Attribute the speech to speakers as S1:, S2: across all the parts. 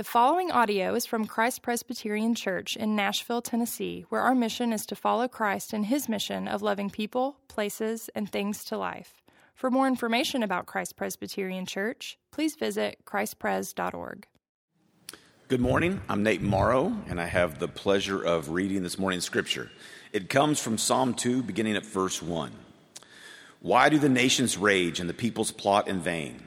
S1: The following audio is from Christ Presbyterian Church in Nashville, Tennessee, where our mission is to follow Christ in his mission of loving people, places, and things to life. For more information about Christ Presbyterian Church, please visit christpres.org.
S2: Good morning. I'm Nate Morrow, and I have the pleasure of reading this morning's scripture. It comes from Psalm 2, beginning at verse 1. Why do the nations rage and the peoples plot in vain?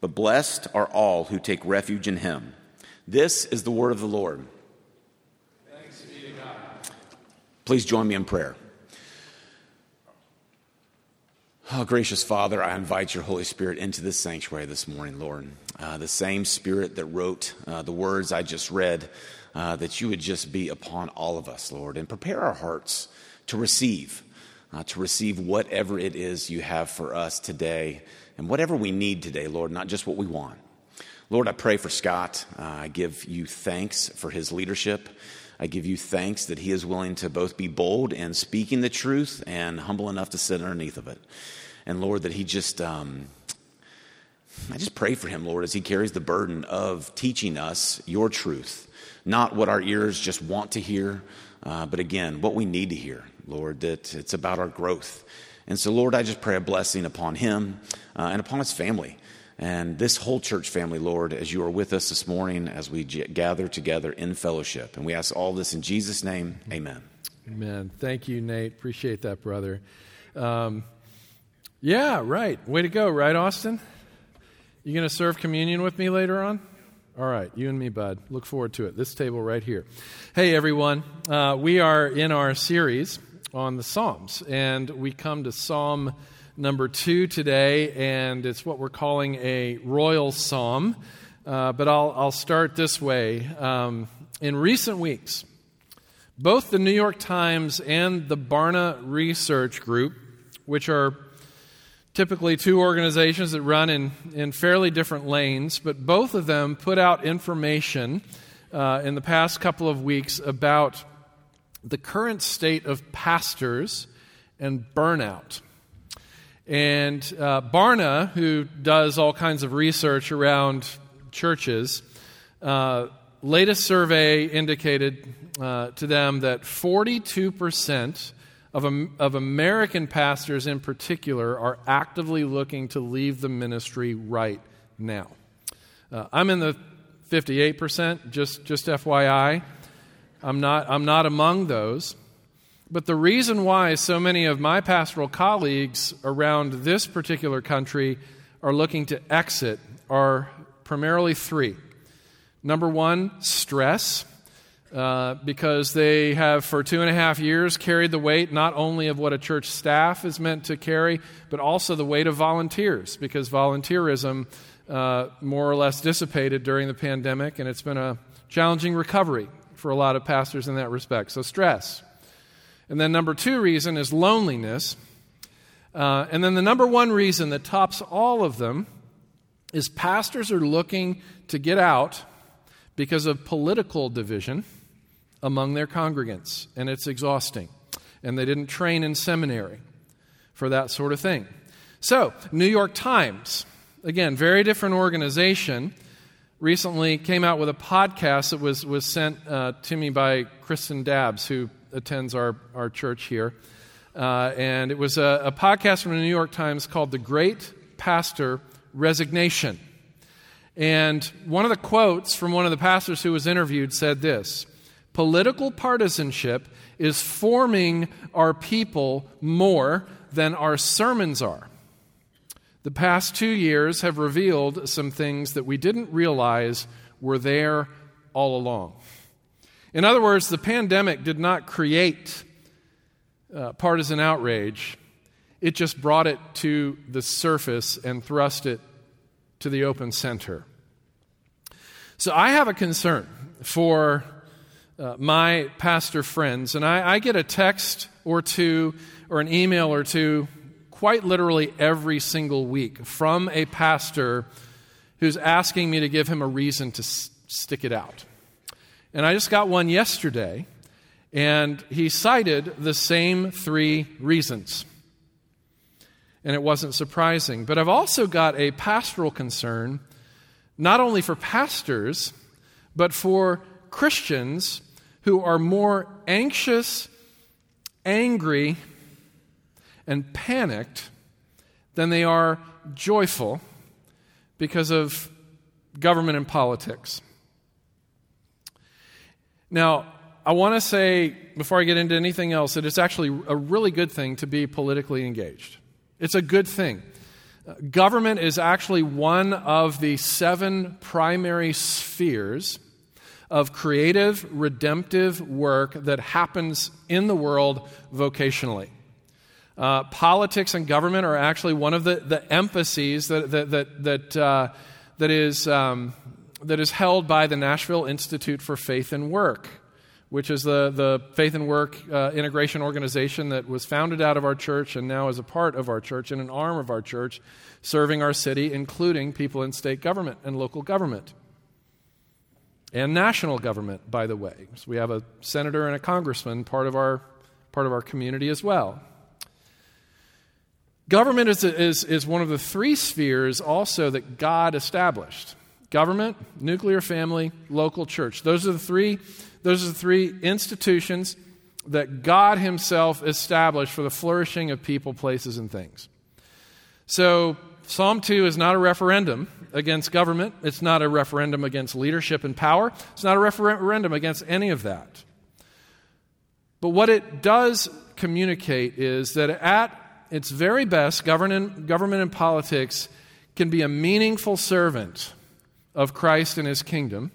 S2: But blessed are all who take refuge in him. This is the word of the Lord.
S3: Thanks be to God.
S2: Please join me in prayer. Oh, gracious Father, I invite your Holy Spirit into this sanctuary this morning, Lord. Uh, the same Spirit that wrote uh, the words I just read, uh, that you would just be upon all of us, Lord, and prepare our hearts to receive, uh, to receive whatever it is you have for us today and whatever we need today, Lord, not just what we want. Lord, I pray for Scott. Uh, I give you thanks for his leadership. I give you thanks that he is willing to both be bold in speaking the truth and humble enough to sit underneath of it. And Lord, that he just, um, I just pray for him, Lord, as he carries the burden of teaching us your truth, not what our ears just want to hear, uh, but again, what we need to hear, Lord, that it's about our growth. And so, Lord, I just pray a blessing upon him uh, and upon his family and this whole church family, Lord, as you are with us this morning as we gather together in fellowship. And we ask all this in Jesus' name. Amen.
S3: Amen. Thank you, Nate. Appreciate that, brother. Um, yeah, right. Way to go, right, Austin? You going to serve communion with me later on? All right, you and me, bud. Look forward to it. This table right here. Hey, everyone. Uh, we are in our series on the Psalms. And we come to Psalm number two today, and it's what we're calling a royal psalm. Uh, but I'll, I'll start this way. Um, in recent weeks, both the New York Times and the Barna Research Group, which are typically two organizations that run in, in fairly different lanes, but both of them put out information uh, in the past couple of weeks about the current state of pastors and burnout. And uh, Barna, who does all kinds of research around churches, uh, latest survey indicated uh, to them that 42% of, of American pastors in particular are actively looking to leave the ministry right now. Uh, I'm in the 58%, just, just FYI. I'm not, I'm not among those. But the reason why so many of my pastoral colleagues around this particular country are looking to exit are primarily three. Number one, stress, uh, because they have for two and a half years carried the weight not only of what a church staff is meant to carry, but also the weight of volunteers, because volunteerism uh, more or less dissipated during the pandemic, and it's been a challenging recovery for a lot of pastors in that respect. So, stress. And then, number two reason is loneliness. Uh, and then, the number one reason that tops all of them is pastors are looking to get out because of political division among their congregants, and it's exhausting. And they didn't train in seminary for that sort of thing. So, New York Times, again, very different organization recently came out with a podcast that was, was sent uh, to me by Kristen Dabbs, who attends our, our church here. Uh, and it was a, a, podcast from the New York Times called The Great Pastor Resignation. And one of the quotes from one of the pastors who was interviewed said this Political partisanship is forming our people more than our sermons are. The past two years have revealed some things that we didn't realize were there all along. In other words, the pandemic did not create uh, partisan outrage, it just brought it to the surface and thrust it to the open center. So I have a concern for uh, my pastor friends, and I, I get a text or two or an email or two quite literally every single week from a pastor who's asking me to give him a reason to s- stick it out. And I just got one yesterday, and he cited the same three reasons. And it wasn't surprising. But I've also got a pastoral concern, not only for pastors, but for Christians who are more anxious, angry, and panicked than they are joyful because of government and politics. Now, I want to say, before I get into anything else, that it's actually a really good thing to be politically engaged. It's a good thing. Uh, government is actually one of the seven primary spheres of creative, redemptive work that happens in the world vocationally. Uh, politics and government are actually one of the, the emphases that, that, that, that, uh, that, is, um, that is held by the Nashville Institute for Faith and Work, which is the, the faith and work uh, integration organization that was founded out of our church and now is a part of our church and an arm of our church, serving our city, including people in state government and local government and national government, by the way. So we have a senator and a congressman, part of our, part of our community as well. Government is, is, is one of the three spheres also that God established government, nuclear family, local church. Those are the three, those are the three institutions that God Himself established for the flourishing of people, places, and things. So, Psalm 2 is not a referendum against government. It's not a referendum against leadership and power. It's not a referendum against any of that. But what it does communicate is that at its very best, government, government and politics can be a meaningful servant of Christ and his kingdom.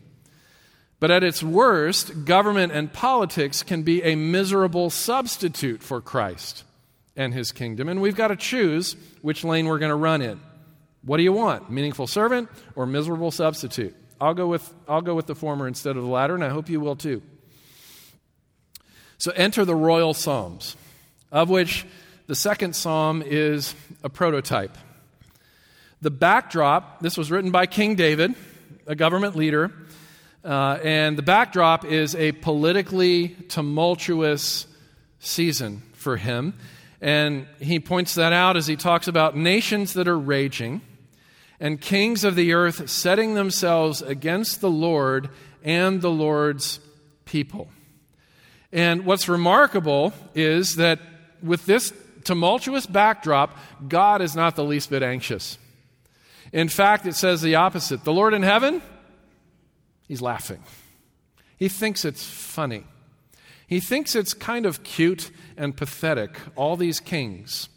S3: But at its worst, government and politics can be a miserable substitute for Christ and his kingdom. And we've got to choose which lane we're going to run in. What do you want? Meaningful servant or miserable substitute? I'll go with, I'll go with the former instead of the latter, and I hope you will too. So enter the royal psalms, of which the second psalm is a prototype. The backdrop, this was written by King David, a government leader, uh, and the backdrop is a politically tumultuous season for him. And he points that out as he talks about nations that are raging and kings of the earth setting themselves against the Lord and the Lord's people. And what's remarkable is that with this tumultuous backdrop, God is not the least bit anxious. In fact, it says the opposite. The Lord in heaven, he's laughing. He thinks it's funny. He thinks it's kind of cute and pathetic, all these kings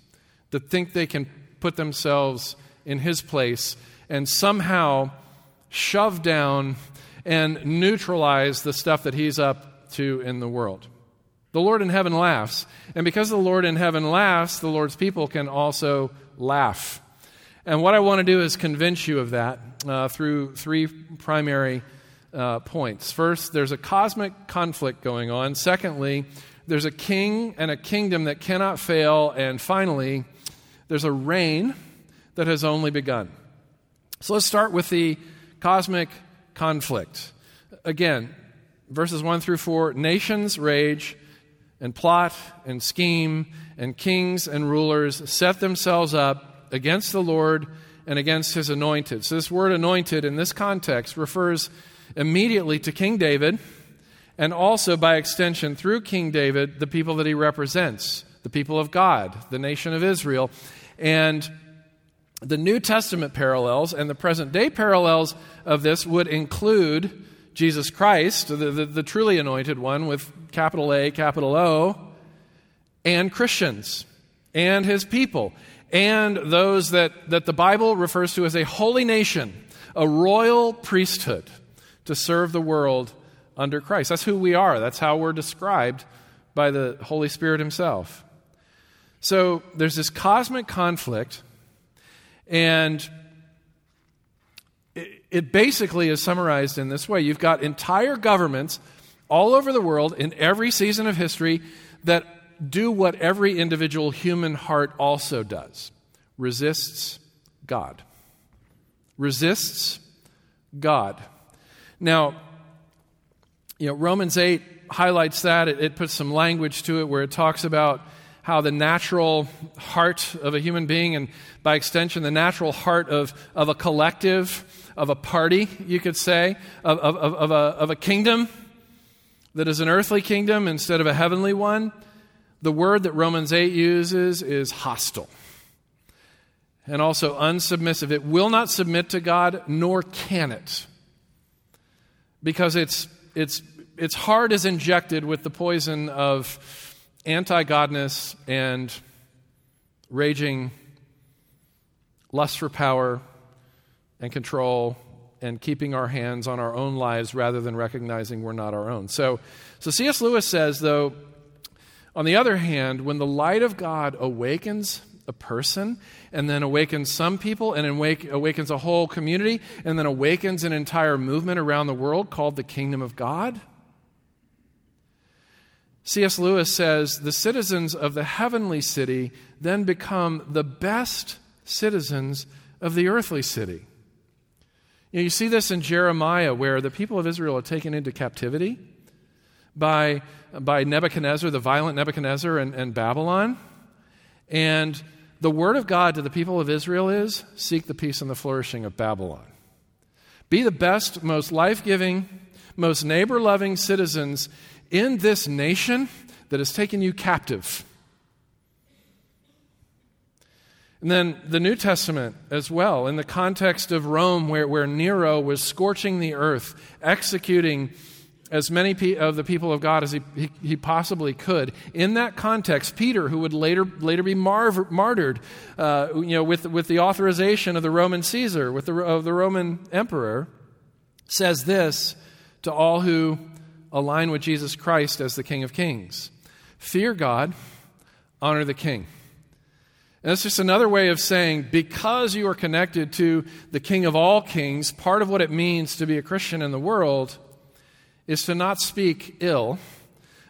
S3: that think they can put themselves in his place and somehow shove down and neutralize the stuff that he's up to in the world. The Lord in heaven laughs. And because the Lord in heaven laughs, the Lord's people can also laugh. And what I want to do is convince you of that uh, through three primary uh, points. First, there's a cosmic conflict going on. Secondly, there's a king and a kingdom that cannot fail. And finally, there's a reign that has only begun. So let's start with the cosmic conflict. Again, verses 1 through 4 nations rage and plot and scheme, and kings and rulers set themselves up against the Lord and against his anointed. So, this word anointed in this context refers immediately to King David and also by extension through King David, the people that he represents, the people of God, the nation of Israel. And the New Testament parallels and the present day parallels of this would include Jesus Christ, the, the, the, truly anointed one with capital A, capital O, and Christians and his people, and those that, that the Bible refers to as a holy nation, a royal priesthood to serve the world under Christ. That's who we are, that's how we're described by the Holy Spirit himself. So there's this cosmic conflict and it basically is summarized in this way you've got entire governments all over the world in every season of history that do what every individual human heart also does resists God. Resists God. Now, you know, Romans 8 highlights that. It, it puts some language to it where it talks about how the natural heart of a human being, and by extension, the natural heart of, of a collective, of a party, you could say, of, of, of, a, of a kingdom that is an earthly kingdom instead of a heavenly one, the word that Romans 8 uses is hostile and also unsubmissive. It will not submit to God, nor can it, because its, its, its heart is injected with the poison of anti godness and raging lust for power and control and keeping our hands on our own lives rather than recognizing we're not our own. So, so C.S. Lewis says, though, on the other hand, when the light of God awakens a person and then awakens some people and awake, awakens a whole community and then awakens an entire movement around the world called the kingdom of God, C.S. Lewis says the citizens of the heavenly city then become the best citizens of the earthly city. You, know, you see this in Jeremiah, where the people of Israel are taken into captivity by, by Nebuchadnezzar, the violent Nebuchadnezzar, and, and Babylon. And the word of God to the people of Israel is seek the peace and the flourishing of Babylon. Be the best, most life giving, most neighbor loving citizens in this nation that has taken you captive. And then the New Testament as well, in the context of Rome, where, where Nero was scorching the earth, executing as many of the people of God as he, he, he, possibly could. In that context, Peter, who would later, later be mar- martyred uh, you know, with, with the authorization of the Roman Caesar, with the, of the Roman emperor, says this to all who align with Jesus Christ as the King of Kings. Fear God, honor the King. And that's just another way of saying because you are connected to the King of all kings, part of what it means to be a Christian in the world is to not speak ill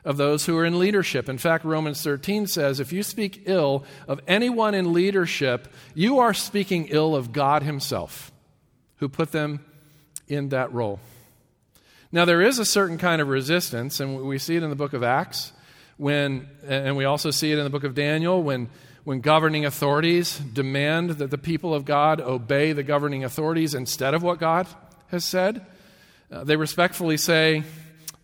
S3: of those who are in leadership. In fact, Romans 13 says if you speak ill of anyone in leadership, you are speaking ill of God Himself, who put them in that role. Now, there is a certain kind of resistance, and we see it in the book of Acts, when, and we also see it in the book of Daniel, when, when governing authorities demand that the people of God obey the governing authorities instead of what God has said. Uh, they respectfully say,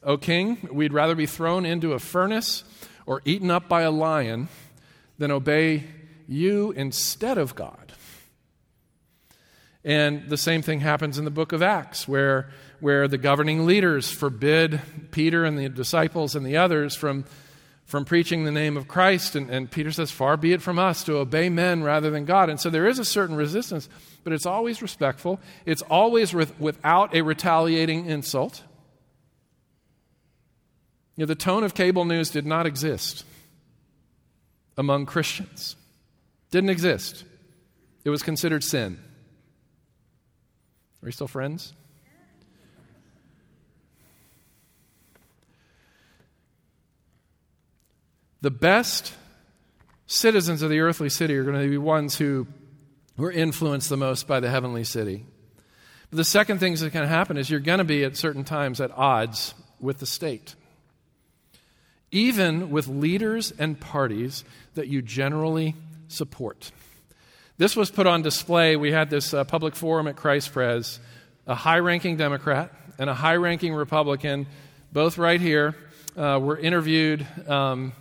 S3: O king, we'd rather be thrown into a furnace or eaten up by a lion than obey you instead of God. And the same thing happens in the book of Acts, where where the governing leaders forbid Peter and the disciples and the others from, from preaching the name of Christ. And, and Peter says, Far be it from us to obey men rather than God. And so there is a certain resistance, but it's always respectful, it's always with, without a retaliating insult. You know, the tone of cable news did not exist among Christians. Didn't exist. It was considered sin. Are you still friends? The best citizens of the earthly city are going to be ones who were influenced the most by the heavenly city. But the second thing that's going to happen is you're going to be at certain times at odds with the state, even with leaders and parties that you generally support. This was put on display. We had this uh, public forum at Christ Pres, a high ranking Democrat and a high ranking Republican, both right here, uh, were interviewed um,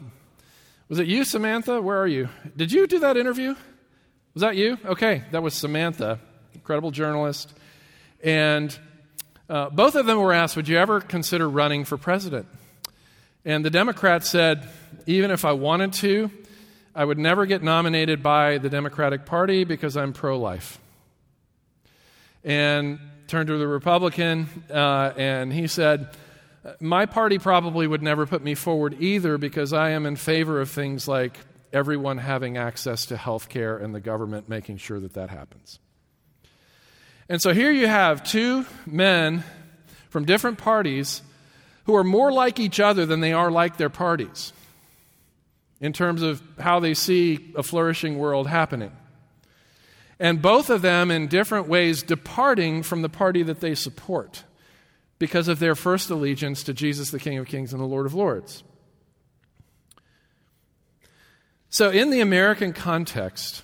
S3: was it you, Samantha? Where are you? Did you do that interview? Was that you? Okay, that was Samantha, incredible journalist. And uh, both of them were asked, Would you ever consider running for president? And the Democrat said, Even if I wanted to, I would never get nominated by the Democratic Party because I'm pro life. And turned to the Republican, uh, and he said, My party probably would never put me forward either because I am in favor of things like everyone having access to health care and the government making sure that that happens. And so here you have two men from different parties who are more like each other than they are like their parties in terms of how they see a flourishing world happening. And both of them, in different ways, departing from the party that they support because of their first allegiance to Jesus, the King of Kings and the Lord of Lords. So, in the American context,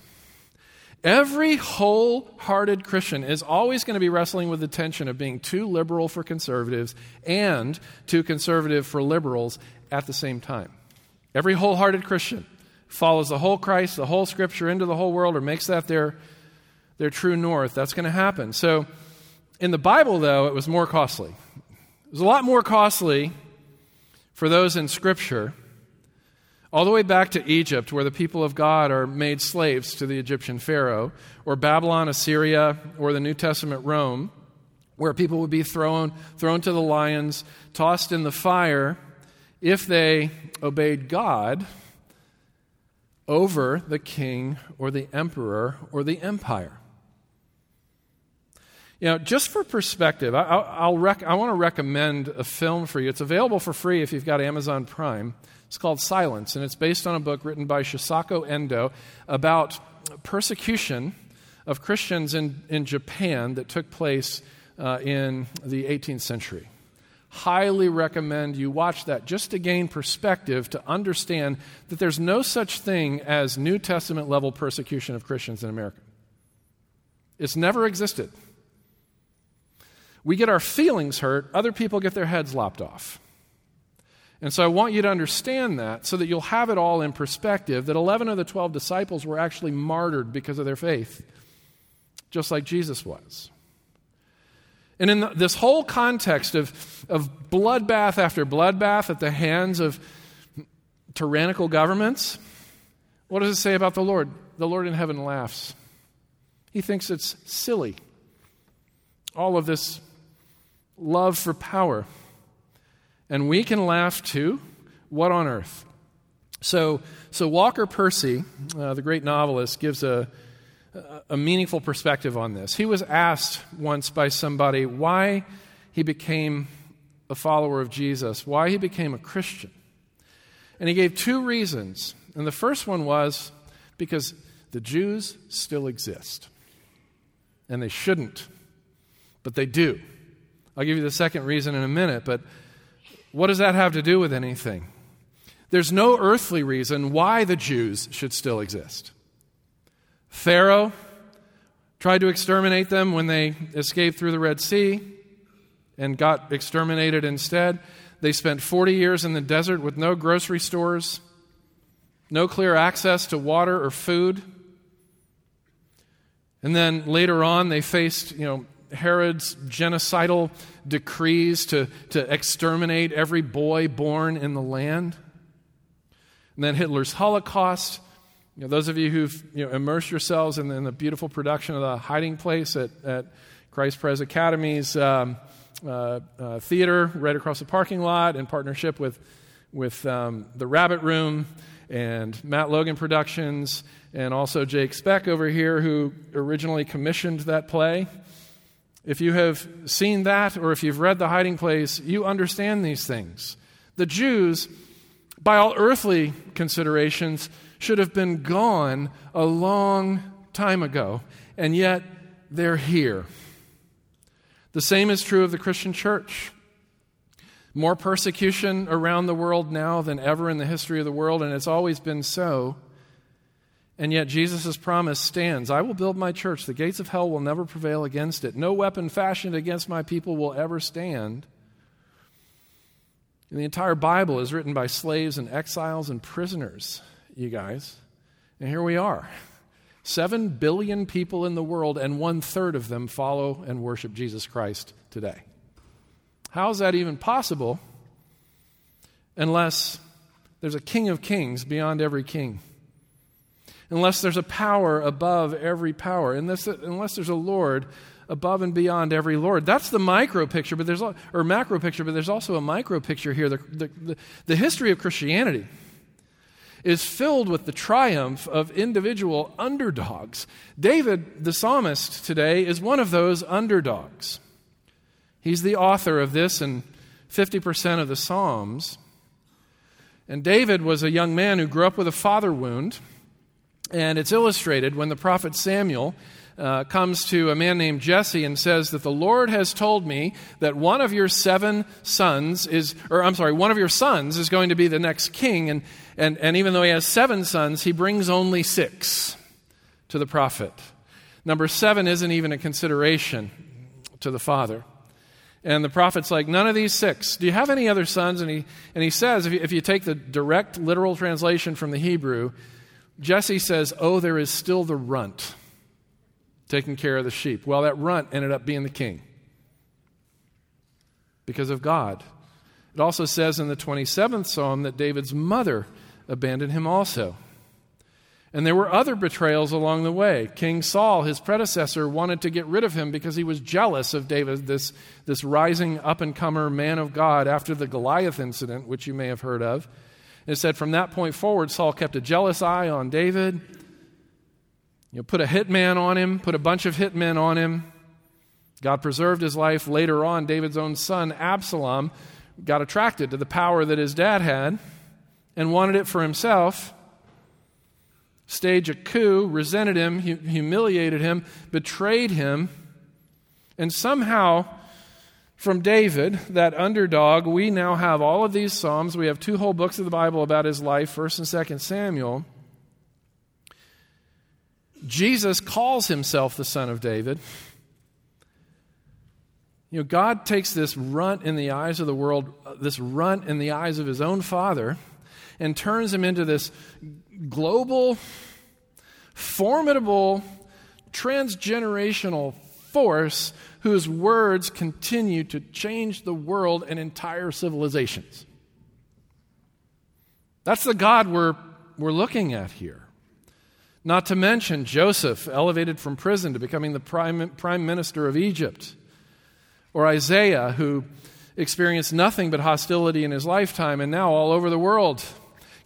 S3: every wholehearted Christian is always going to be wrestling with the tension of being too liberal for conservatives and too conservative for liberals at the same time. Every wholehearted Christian follows the whole Christ, the whole Scripture into the whole world, or makes that their, their true north. That's going to happen. So, in the Bible, though, it was more costly. It was a lot more costly for those in Scripture all the way back to Egypt, where the people of God are made slaves to the Egyptian Pharaoh, or Babylon, Assyria, or the New Testament Rome, where people would be thrown, thrown to the lions, tossed in the fire, if they obeyed God over the king or the emperor or the empire. You know, just for perspective, I, I'll rec- I want to recommend a film for you. It's available for free if you've got Amazon Prime. It's called Silence, and it's based on a book written by Shusaku Endo about persecution of Christians in, in Japan that took place uh, in the 18th century. Highly recommend you watch that just to gain perspective to understand that there's no such thing as New Testament level persecution of Christians in America. It's never existed. We get our feelings hurt, other people get their heads lopped off. And so I want you to understand that so that you'll have it all in perspective that 11 of the 12 disciples were actually martyred because of their faith, just like Jesus was. And in the, this whole context of, of bloodbath after bloodbath at the hands of tyrannical governments, what does it say about the Lord? The Lord in heaven laughs. He thinks it's silly. All of this love for power. And we can laugh too. What on earth? So, so Walker Percy, uh, the great novelist, gives a, a meaningful perspective on this. He was asked once by somebody why he became a follower of Jesus, why he became a Christian. And he gave two reasons. And the first one was because the Jews still exist. And they shouldn't, but they do. I'll give you the second reason in a minute, but what does that have to do with anything? There's no earthly reason why the Jews should still exist. Pharaoh tried to exterminate them when they escaped through the Red Sea and got exterminated instead. They spent 40 years in the desert with no grocery stores, no clear access to water or food. And then later on, they faced, you know, Herod's genocidal decrees to, to exterminate every boy born in the land. And then Hitler's Holocaust. You know, those of you who've you know, immersed yourselves in the, in the, beautiful production of The Hiding Place at, at Christ Pres Academy's um, uh, uh, theater right across the parking lot in partnership with, with um, The Rabbit Room and Matt Logan Productions and also Jake Speck over here, who originally commissioned that play. If you have seen that or if you've read The Hiding Place, you understand these things. The Jews, by all earthly considerations, should have been gone a long time ago, and yet they're here. The same is true of the Christian church. More persecution around the world now than ever in the history of the world, and it's always been so. And yet Jesus' promise stands I will build my church. The gates of hell will never prevail against it. No weapon fashioned against my people will ever stand. And the entire Bible is written by slaves and exiles and prisoners, you guys. And here we are. Seven billion people in the world, and one third of them follow and worship Jesus Christ today. How is that even possible unless there's a king of kings beyond every king? Unless there's a power above every power, unless, unless there's a Lord above and beyond every Lord. That's the micro picture, but there's or macro picture, but there's also a micro picture here. The, the, the, the history of Christianity is filled with the triumph of individual underdogs. David, the psalmist today, is one of those underdogs. He's the author of this and 50% of the Psalms. And David was a young man who grew up with a father wound. And it's illustrated when the prophet Samuel uh, comes to a man named Jesse and says that the Lord has told me that one of your seven sons is, or I'm sorry, one of your sons is going to be the next king. And, and, and even though he has seven sons, he brings only six to the prophet. Number seven isn't even a consideration to the father. And the prophet's like, none of these six. Do you have any other sons? And he, and he says, if you, if you take the direct literal translation from the Hebrew, Jesse says, oh, there is still the runt taking care of the sheep. Well, that runt ended up being the king because of God. It also says in the 27th Psalm that David's mother abandoned him also. And there were other betrayals along the way. King Saul, his predecessor, wanted to get rid of him because he was jealous of David, this, this rising up and comer man of God after the Goliath incident, which you may have heard of. It said from that point forward, Saul kept a jealous eye on David. You know, put a hitman on him, put a bunch of hitmen on him. God preserved his life. Later on, David's own son, Absalom, got attracted to the power that his dad had and wanted it for himself. Staged a coup, resented him, humiliated him, betrayed him, and somehow, from David, that underdog, we now have all of these Psalms. We have two whole books of the Bible about his life, 1st and 2nd Samuel. Jesus calls himself the Son of David. You know, God takes this runt in the eyes of the world, this runt in the eyes of his own Father, and turns him into this global, formidable, transgenerational force whose words continue to change the world and entire civilizations. That's the God we're, we're looking at here. Not to mention Joseph, elevated from prison to becoming the prime, prime minister of Egypt. Or Isaiah, who experienced nothing but hostility in his lifetime, and now all over the world.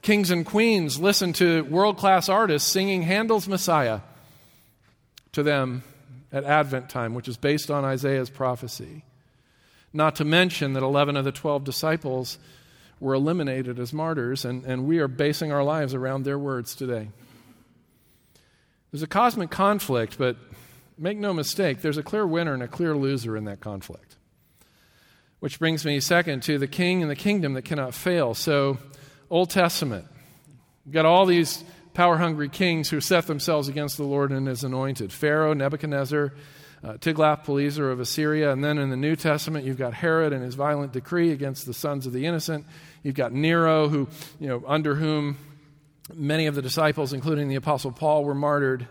S3: Kings and queens listen to world class artists singing Handel's Messiah to them at Advent time, which is based on Isaiah's prophecy. Not to mention that 11 of the 12 disciples were eliminated as martyrs, and, and we are basing our lives around their words today. There's a cosmic conflict, but make no mistake, there's a clear winner and a clear loser in that conflict. Which brings me, second, to the king and the kingdom that cannot fail. So, Old Testament, we've got all these power hungry kings who set themselves against the Lord and his anointed Pharaoh, Nebuchadnezzar, uh, Tiglath-Pileser of Assyria, and then in the New Testament you've got Herod and his violent decree against the sons of the innocent. You've got Nero, who you know under whom Many of the disciples, including the Apostle Paul, were martyred.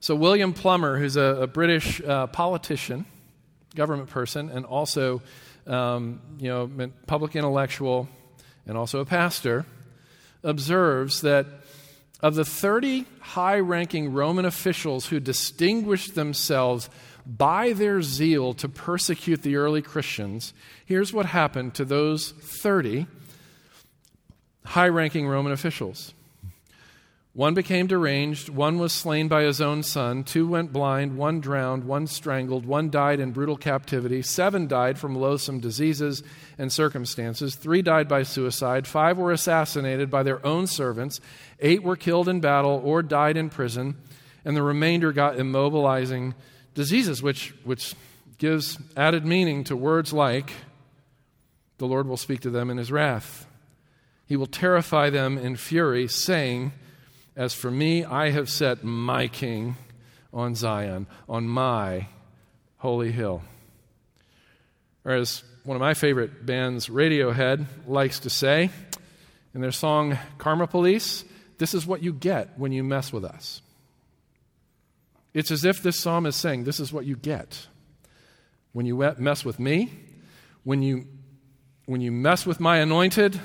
S3: So, William Plumer, who's a, a British uh, politician, government person, and also um, you know, public intellectual, and also a pastor, observes that of the 30 high ranking Roman officials who distinguished themselves by their zeal to persecute the early Christians, here's what happened to those 30 high ranking Roman officials. One became deranged, one was slain by his own son, two went blind, one drowned, one strangled, one died in brutal captivity, seven died from loathsome diseases and circumstances, three died by suicide, five were assassinated by their own servants, eight were killed in battle or died in prison, and the remainder got immobilizing diseases, which, which gives added meaning to words like, the Lord will speak to them in his wrath. He will terrify them in fury, saying, As for me, I have set my king on Zion, on my holy hill. Or as one of my favorite bands, Radiohead, likes to say in their song Karma Police, this is what you get when you mess with us. It's as if this psalm is saying, This is what you get. When you mess with me, when you, when you mess with my anointed,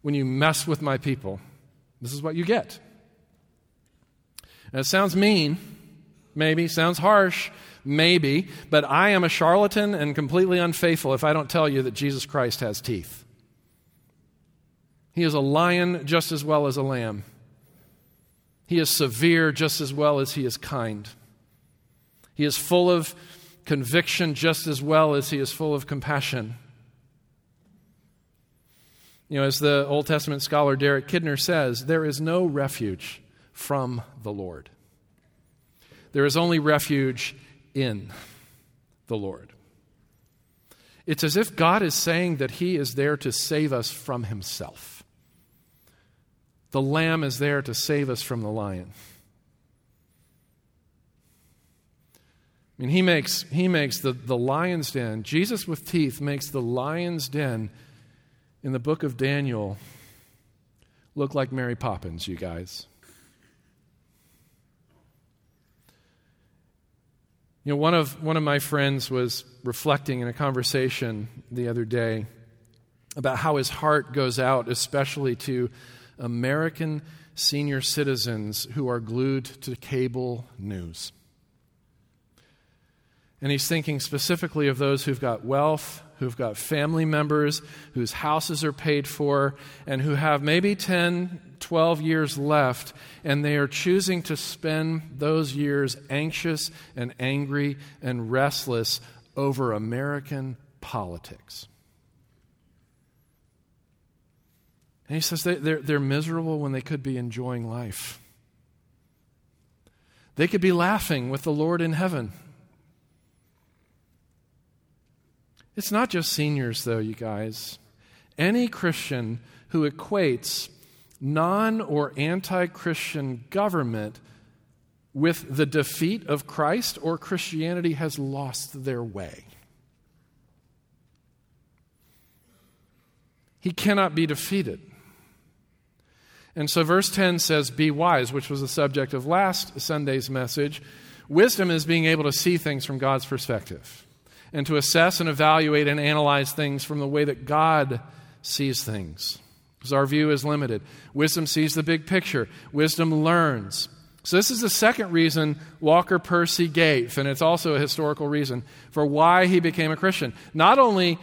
S3: when you mess with my people, this is what you get. It sounds mean, maybe, sounds harsh, maybe, but I am a charlatan and completely unfaithful if I don't tell you that Jesus Christ has teeth. He is a lion just as well as a lamb. He is severe just as well as he is kind. He is full of conviction just as well as he is full of compassion. You know, as the Old Testament scholar Derek Kidner says, there is no refuge from the Lord. There is only refuge in the Lord. It's as if God is saying that He is there to save us from Himself. The lamb is there to save us from the lion. I mean, he makes, he makes the, the lion's den, Jesus with teeth makes the lion's den in the book of Daniel look like Mary Poppins, you guys. You know, one of, one of my friends was reflecting in a conversation the other day about how his heart goes out, especially to American senior citizens who are glued to cable news. And he's thinking specifically of those who've got wealth, who've got family members, whose houses are paid for, and who have maybe 10, 12 years left, and they are choosing to spend those years anxious and angry and restless over American politics. And he says they, they're, they're miserable when they could be enjoying life. They could be laughing with the Lord in heaven. It's not just seniors, though, you guys. Any Christian who equates non or anti Christian government with the defeat of Christ or Christianity has lost their way. He cannot be defeated. And so verse 10 says, Be wise, which was the subject of last Sunday's message. Wisdom is being able to see things from God's perspective and to assess and evaluate and analyze things from the way that God sees things. Because our view is limited. Wisdom sees the big picture, wisdom learns. So, this is the second reason Walker Percy gave, and it's also a historical reason for why he became a Christian. Not only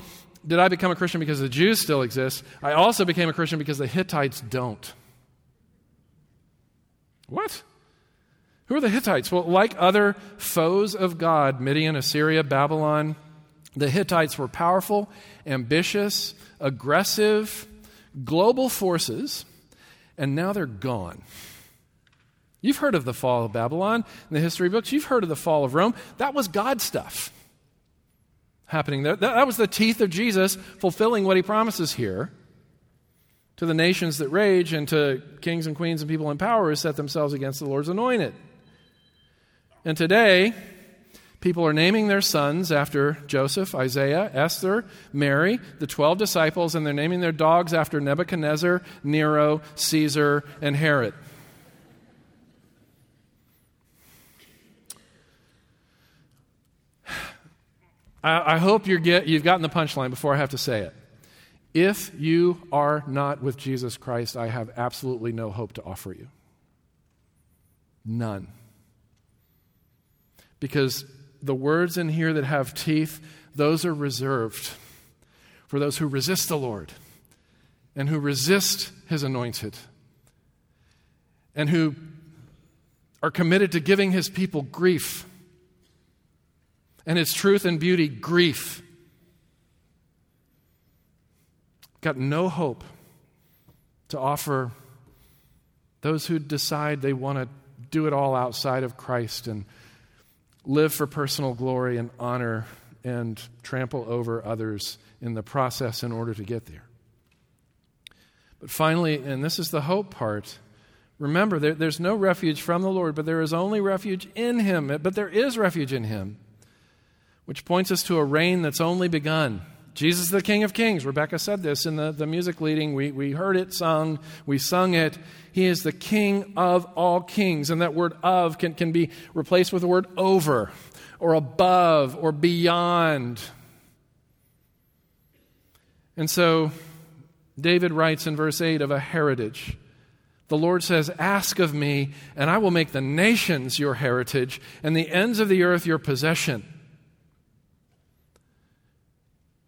S3: did I become a Christian because the Jews still exist, I also became a Christian because the Hittites don't. What? Who are the Hittites? Well, like other foes of God, Midian, Assyria, Babylon, the Hittites were powerful, ambitious, aggressive, global forces, and now they're gone. You've heard of the fall of Babylon in the history books. You've heard of the fall of Rome. That was God stuff happening there. That, was the teeth of Jesus fulfilling what he promises here to the nations that rage and to kings and queens and people in power who set themselves against the Lord's anointed. And today, people are naming their sons after Joseph, Isaiah, Esther, Mary, the 12 disciples, and they're naming their dogs after Nebuchadnezzar, Nero, Caesar, and Herod. I, hope you get, you've gotten the punchline before I have to say it. If you are not with Jesus Christ, I have absolutely no hope to offer you. None. Because the words in here that have teeth, those are reserved for those who resist the Lord and who resist his anointed and who are committed to giving his people grief and its truth and beauty grief. got no hope to offer those who decide they want to do it all outside of Christ and live for personal glory and honor and trample over others in the process in order to get there. But finally, and this is the hope part, remember there, there's no refuge from the Lord, but there is only refuge in Him. But there is refuge in Him, which points us to a reign that's only begun Jesus is the King of Kings. Rebecca said this in the, the music leading. We, we heard it sung, we sung it. He is the King of all kings. And that word of can, can be replaced with the word over or above or beyond. And so David writes in verse 8 of a heritage. The Lord says, Ask of me, and I will make the nations your heritage, and the ends of the earth your possession.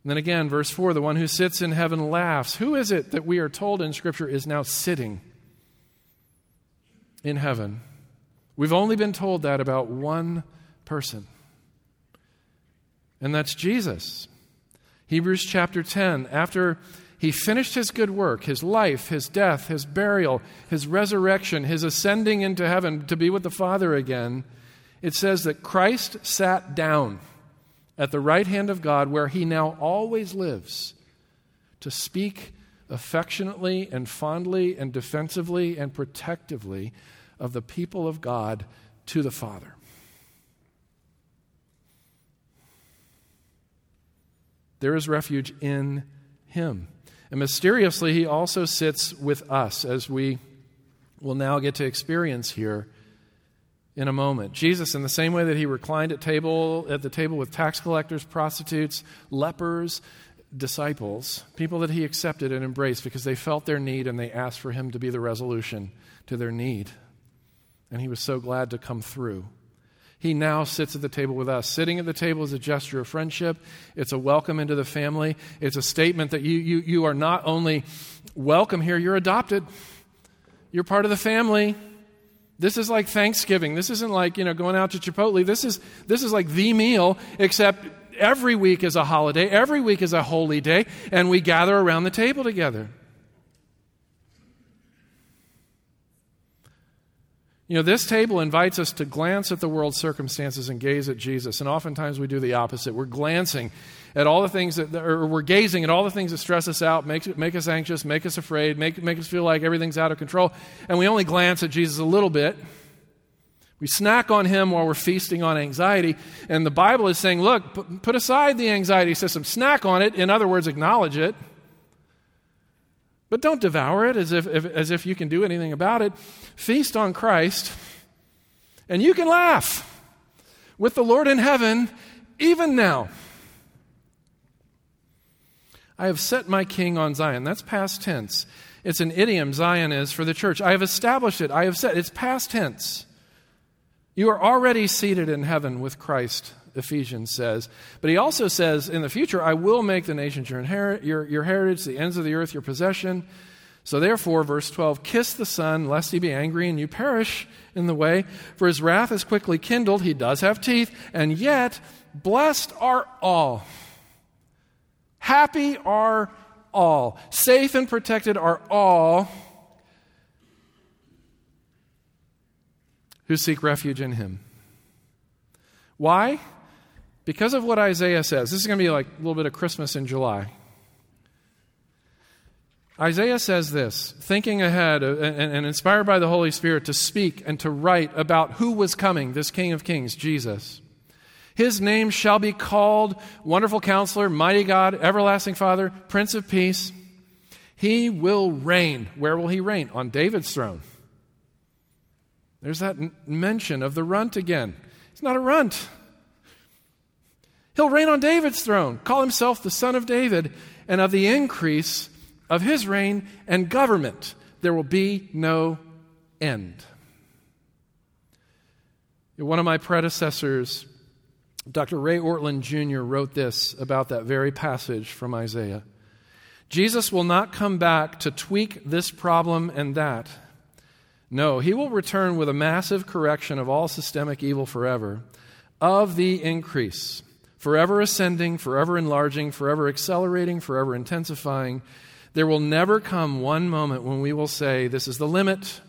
S3: And then again, verse 4 the one who sits in heaven laughs. Who is it that we are told in Scripture is now sitting in heaven? We've only been told that about one person, and that's Jesus. Hebrews chapter 10, after he finished his good work, his life, his death, his burial, his resurrection, his ascending into heaven to be with the Father again, it says that Christ sat down at the right hand of God where he now always lives to speak affectionately and fondly and defensively and protectively of the people of God to the Father. There is refuge in him. And mysteriously, he also sits with us, as we will now get to experience here in a moment. Jesus, in the same way that he reclined at table at the table with tax collectors, prostitutes, lepers, disciples, people that he accepted and embraced because they felt their need and they asked for him to be the resolution to their need. And he was so glad to come through. He now sits at the table with us. Sitting at the table is a gesture of friendship. It's a welcome into the family. It's a statement that you, you, you are not only welcome here, you're adopted. You're part of the family. This is like Thanksgiving. This isn't like, you know, going out to Chipotle. This is, this is like the meal, except every week is a holiday, every week is a holy day, and we gather around the table together. You know, this table invites us to glance at the world's circumstances and gaze at Jesus. And oftentimes we do the opposite. We're glancing at all the things that, or we're gazing at all the things that stress us out, make, make us anxious, make us afraid, make, make us feel like everything's out of control. And we only glance at Jesus a little bit. We snack on him while we're feasting on anxiety. And the Bible is saying, look, put aside the anxiety system, snack on it. In other words, acknowledge it. But don't devour it as if, if, as if you can do anything about it. Feast on Christ, and you can laugh with the Lord in heaven even now. I have set my king on Zion. That's past tense. It's an idiom, Zion is, for the church. I have established it. I have set. It's past tense. You are already seated in heaven with Christ Ephesians says. But he also says, in the future, I will make the nations your, your, your heritage, the ends of the earth your possession. So therefore, verse 12, kiss the Son, lest he be angry and you perish in the way. For his wrath is quickly kindled. He does have teeth. And yet, blessed are all. Happy are all. Safe and protected are all who seek refuge in him. Why? Because of what Isaiah says, this is going to be like a little bit of Christmas in July. Isaiah says this, thinking ahead uh, and, inspired by the Holy Spirit to speak and to write about who was coming, this King of Kings, Jesus. His name shall be called Wonderful Counselor, Mighty God, Everlasting Father, Prince of Peace. He will reign. Where will he reign? On David's throne. There's that mention of the runt again. He's not a runt. He'll reign on David's throne, call himself the Son of David, and of the increase of his reign and government there will be no end. One of my predecessors, Dr. Ray Ortlund Jr., wrote this about that very passage from Isaiah. Jesus will not come back to tweak this problem and that. No, he will return with a massive correction of all systemic evil forever, of the increase forever ascending, forever enlarging, forever accelerating, forever intensifying. There will never come one moment when we will say, This is the limit.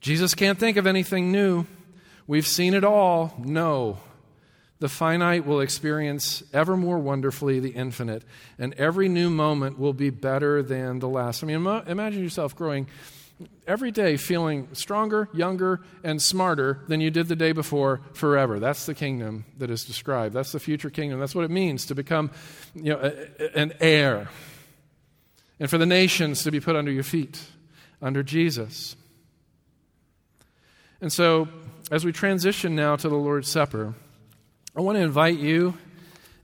S3: Jesus can't think of anything new. We've seen it all. No. The finite will experience ever more wonderfully the infinite, and every new moment will be better than the last. I mean, imagine yourself growing every day feeling stronger, younger, and smarter than you did the day before forever. That's the kingdom that is described. That's the future kingdom. That's what it means to become you know, a, an heir. And for the nations to be put under your feet, under Jesus. And so, as we transition now to the Lord's Supper, I want to invite you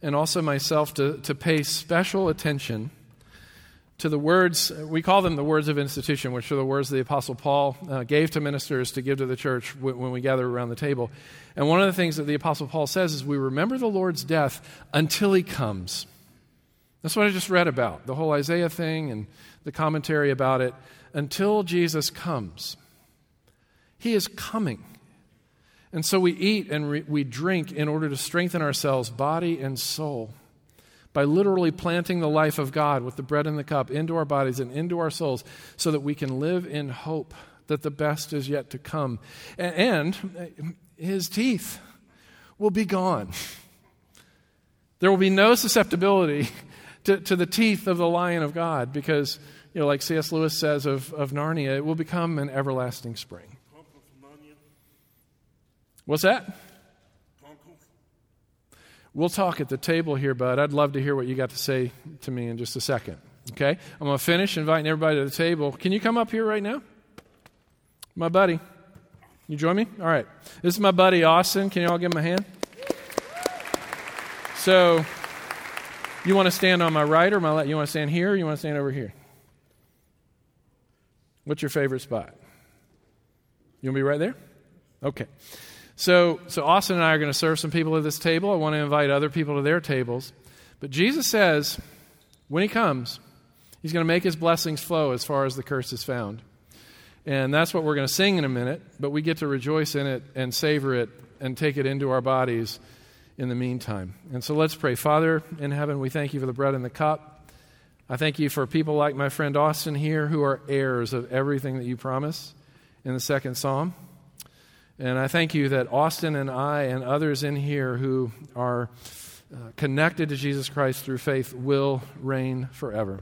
S3: and also myself to, to pay special attention to the words, we call them the words of institution, which are the words the Apostle Paul uh, gave to ministers to give to the church w- when we gather around the table. And one of the things that the Apostle Paul says is we remember the Lord's death until he comes. That's what I just read about, the whole Isaiah thing and the commentary about it. Until Jesus comes, he is coming. And so we eat and re- we drink in order to strengthen ourselves, body and soul by literally planting the life of God with the bread and the cup into our bodies and into our souls so that we can live in hope that the best is yet to come. And uh, his teeth will be gone. There will be no susceptibility to, to the teeth of the lion of God because, you know, like C.S. Lewis says of, of Narnia, it will become an everlasting spring. What's that? We'll talk at the table here, bud. I'd love to hear what you got to say to me in just a second. Okay? I'm going to finish inviting everybody to the table. Can you come up here right now? My buddy. You join me? All right. This is my buddy Austin. Can you all give him a hand? So, you want to stand on my right or my left? You want to stand here or you want to stand over here? What's your favorite spot? You want to be right there? Okay. So, so Austin and I are going to serve some people at this table. I want to invite other people to their tables. But Jesus says, when he comes, he's going to make his blessings flow as far as the curse is found. And that's what we're going to sing in a minute, but we get to rejoice in it and savor it and take it into our bodies in the meantime. And so let's pray. Father in heaven, we thank you for the bread and the cup. I thank you for people like my friend Austin here who are heirs of everything that you promise in the second psalm. And I thank you that Austin and I and others in here who are uh, connected to Jesus Christ through faith will reign forever.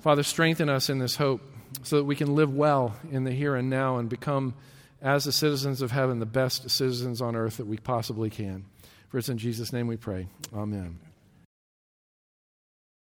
S3: Father, strengthen us in this hope so that we can live well in the here and now and become, as the citizens of heaven, the best citizens on earth that we possibly can. For it's in Jesus' name we pray. Amen.